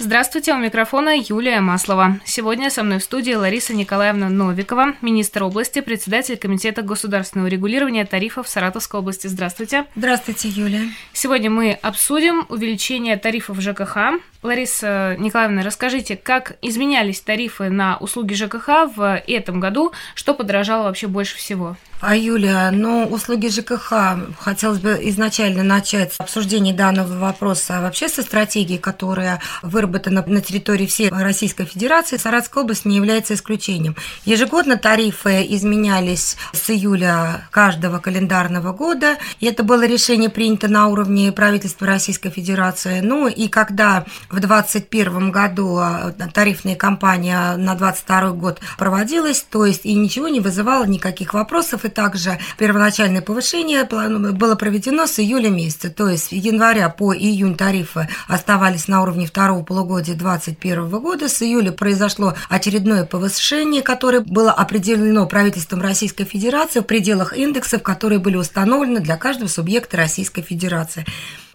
Здравствуйте, у микрофона Юлия Маслова. Сегодня со мной в студии Лариса Николаевна Новикова, министр области, председатель Комитета государственного регулирования тарифов Саратовской области. Здравствуйте. Здравствуйте, Юлия. Сегодня мы обсудим увеличение тарифов ЖКХ. Лариса Николаевна, расскажите, как изменялись тарифы на услуги ЖКХ в этом году, что подорожало вообще больше всего? А, Юля, ну, услуги ЖКХ, хотелось бы изначально начать обсуждение данного вопроса вообще со стратегией, которая выработана на территории всей Российской Федерации. Саратовская область не является исключением. Ежегодно тарифы изменялись с июля каждого календарного года, и это было решение принято на уровне правительства Российской Федерации. Ну, и когда в 2021 году а, тарифная кампания на 2022 год проводилась, то есть и ничего не вызывало никаких вопросов, и также первоначальное повышение было проведено с июля месяца, то есть с января по июнь тарифы оставались на уровне второго полугодия 2021 года, с июля произошло очередное повышение, которое было определено правительством Российской Федерации в пределах индексов, которые были установлены для каждого субъекта Российской Федерации.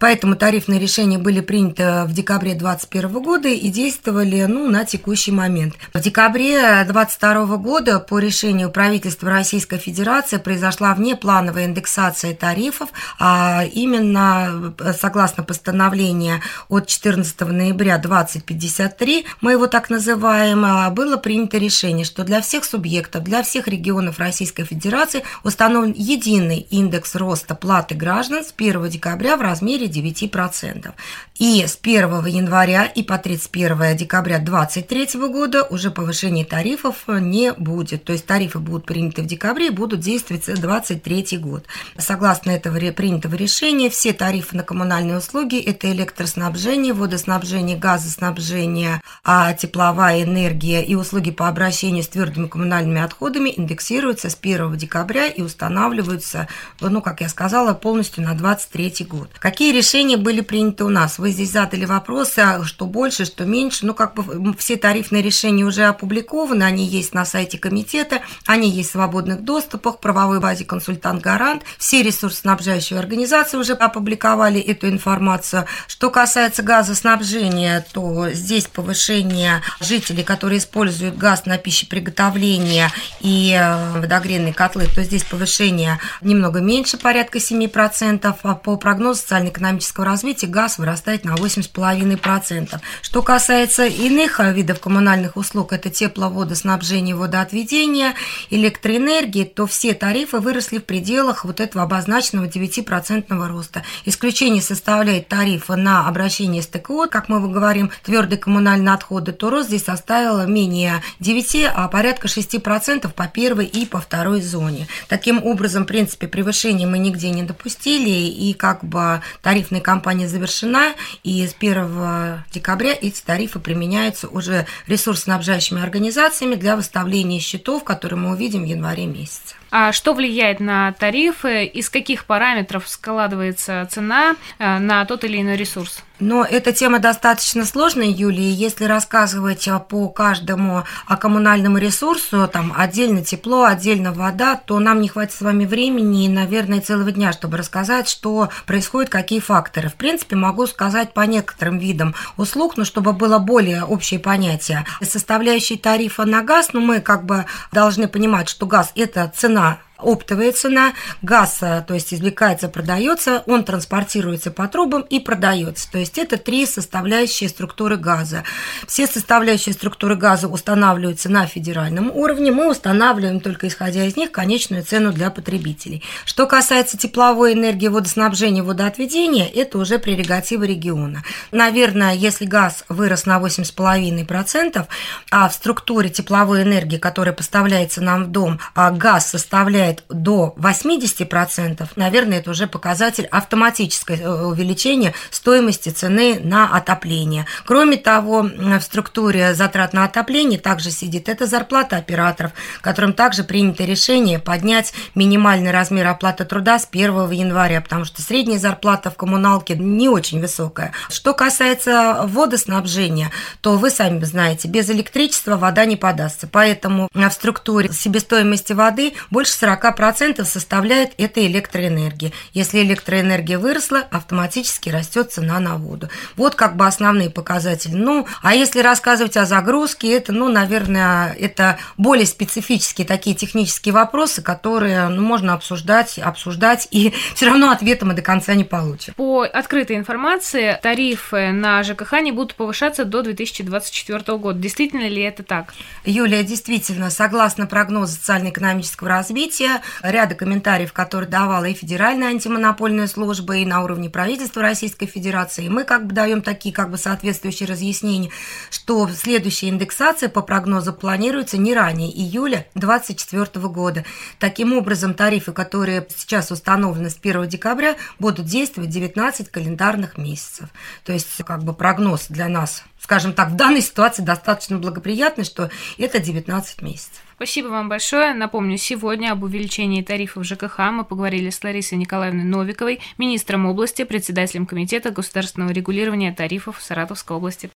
Поэтому тарифные решения были приняты в декабре 2021 года и действовали ну, на текущий момент. В декабре 2022 года по решению правительства Российской Федерации произошла внеплановая индексация тарифов, а именно согласно постановлению от 14 ноября 2053, мы его так называем, а, было принято решение, что для всех субъектов, для всех регионов Российской Федерации установлен единый индекс роста платы граждан с 1 декабря в размере 9%. И с 1 января и по 31 декабря 2023 года уже повышения тарифов не будет. То есть тарифы будут приняты в декабре и будут действовать за 2023 год. Согласно этого принятого решения, все тарифы на коммунальные услуги – это электроснабжение, водоснабжение, газоснабжение, а тепловая энергия и услуги по обращению с твердыми коммунальными отходами индексируются с 1 декабря и устанавливаются, ну, как я сказала, полностью на 2023 год. Какие решения были приняты у нас? Вы здесь задали вопросы, а что больше, что меньше. Ну, как бы все тарифные решения уже опубликованы, они есть на сайте комитета, они есть в свободных доступах, правовой базе консультант-гарант. Все ресурсоснабжающие организации уже опубликовали эту информацию. Что касается газоснабжения, то здесь повышение жителей, которые используют газ на пищеприготовление и э, водогренные котлы, то здесь повышение немного меньше, порядка 7%, а по прогнозу социально-экономического экономического развития газ вырастает на 8,5%. Что касается иных видов коммунальных услуг, это тепловодоснабжение, водоотведение, электроэнергии, то все тарифы выросли в пределах вот этого обозначенного 9% роста. Исключение составляет тарифы на обращение с ТКО, как мы говорим, твердые коммунальные отходы, то рост здесь составил менее 9, а порядка 6% по первой и по второй зоне. Таким образом, в принципе, превышение мы нигде не допустили, и как бы тариф тарифная кампания завершена, и с 1 декабря эти тарифы применяются уже ресурсоснабжающими организациями для выставления счетов, которые мы увидим в январе месяце. А что влияет на тарифы, из каких параметров складывается цена э, на тот или иной ресурс? Но эта тема достаточно сложная, Юлия. Если рассказывать по каждому коммунальному ресурсу, там отдельно тепло, отдельно вода, то нам не хватит с вами времени и, наверное, целого дня, чтобы рассказать, что происходит, какие факторы. В принципе, могу сказать по некоторым видам услуг, но чтобы было более общее понятие. Составляющие тарифа на газ, ну, мы как бы должны понимать, что газ – это цена оптовая цена, газ, э, то есть извлекается, продается, он транспортируется по трубам и продается. То есть это три составляющие структуры газа. Все составляющие структуры газа устанавливаются на федеральном уровне, мы устанавливаем только исходя из них конечную цену для потребителей. Что касается тепловой энергии, водоснабжения, водоотведения, это уже прерогатива региона. Наверное, если газ вырос на 8,5%, а в структуре тепловой энергии, которая поставляется нам в дом, а газ составляет составляет до 80%, наверное, это уже показатель автоматическое э, увеличения стоимости цены на отопление. Кроме того, в структуре затрат на отопление также сидит это зарплата операторов, которым также принято решение поднять минимальный размер оплаты труда с 1 января, потому что средняя зарплата в коммуналке не очень высокая. Что касается водоснабжения, то вы сами знаете, без электричества вода не подастся. Поэтому в структуре себестоимости воды больше 40% составляет эта электроэнергия. Если электроэнергия выросла, автоматически растет цена на воду. Вот как бы основные показатели. Ну, а если рассказывать о загрузке, это, ну, наверное, это более специфические такие технические вопросы, которые ну, можно обсуждать, обсуждать, и все равно ответа мы до конца не получим. По открытой информации, тарифы на ЖКХ не будут повышаться до 2024 года. Действительно ли это так? Юлия, действительно, согласно прогнозу социально-экономического развития, ряда комментариев, которые давала и Федеральная антимонопольная служба, и на уровне правительства Российской Федерации, и мы как бы даем такие как бы соответствующие разъяснения, что следующая индексация по прогнозу планируется не ранее июля 2024 года. Таким образом, тарифы, которые сейчас установлены с 1 декабря, будут действовать 19 календарных месяцев. То есть как бы прогноз для нас скажем так, в данной ситуации достаточно благоприятный, что это 19 месяцев. Спасибо вам большое. Напомню, сегодня об увеличении тарифов ЖКХ мы поговорили с Ларисой Николаевной Новиковой, министром области, председателем Комитета государственного регулирования тарифов Саратовской области.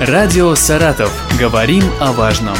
Радио «Саратов». Говорим о важном.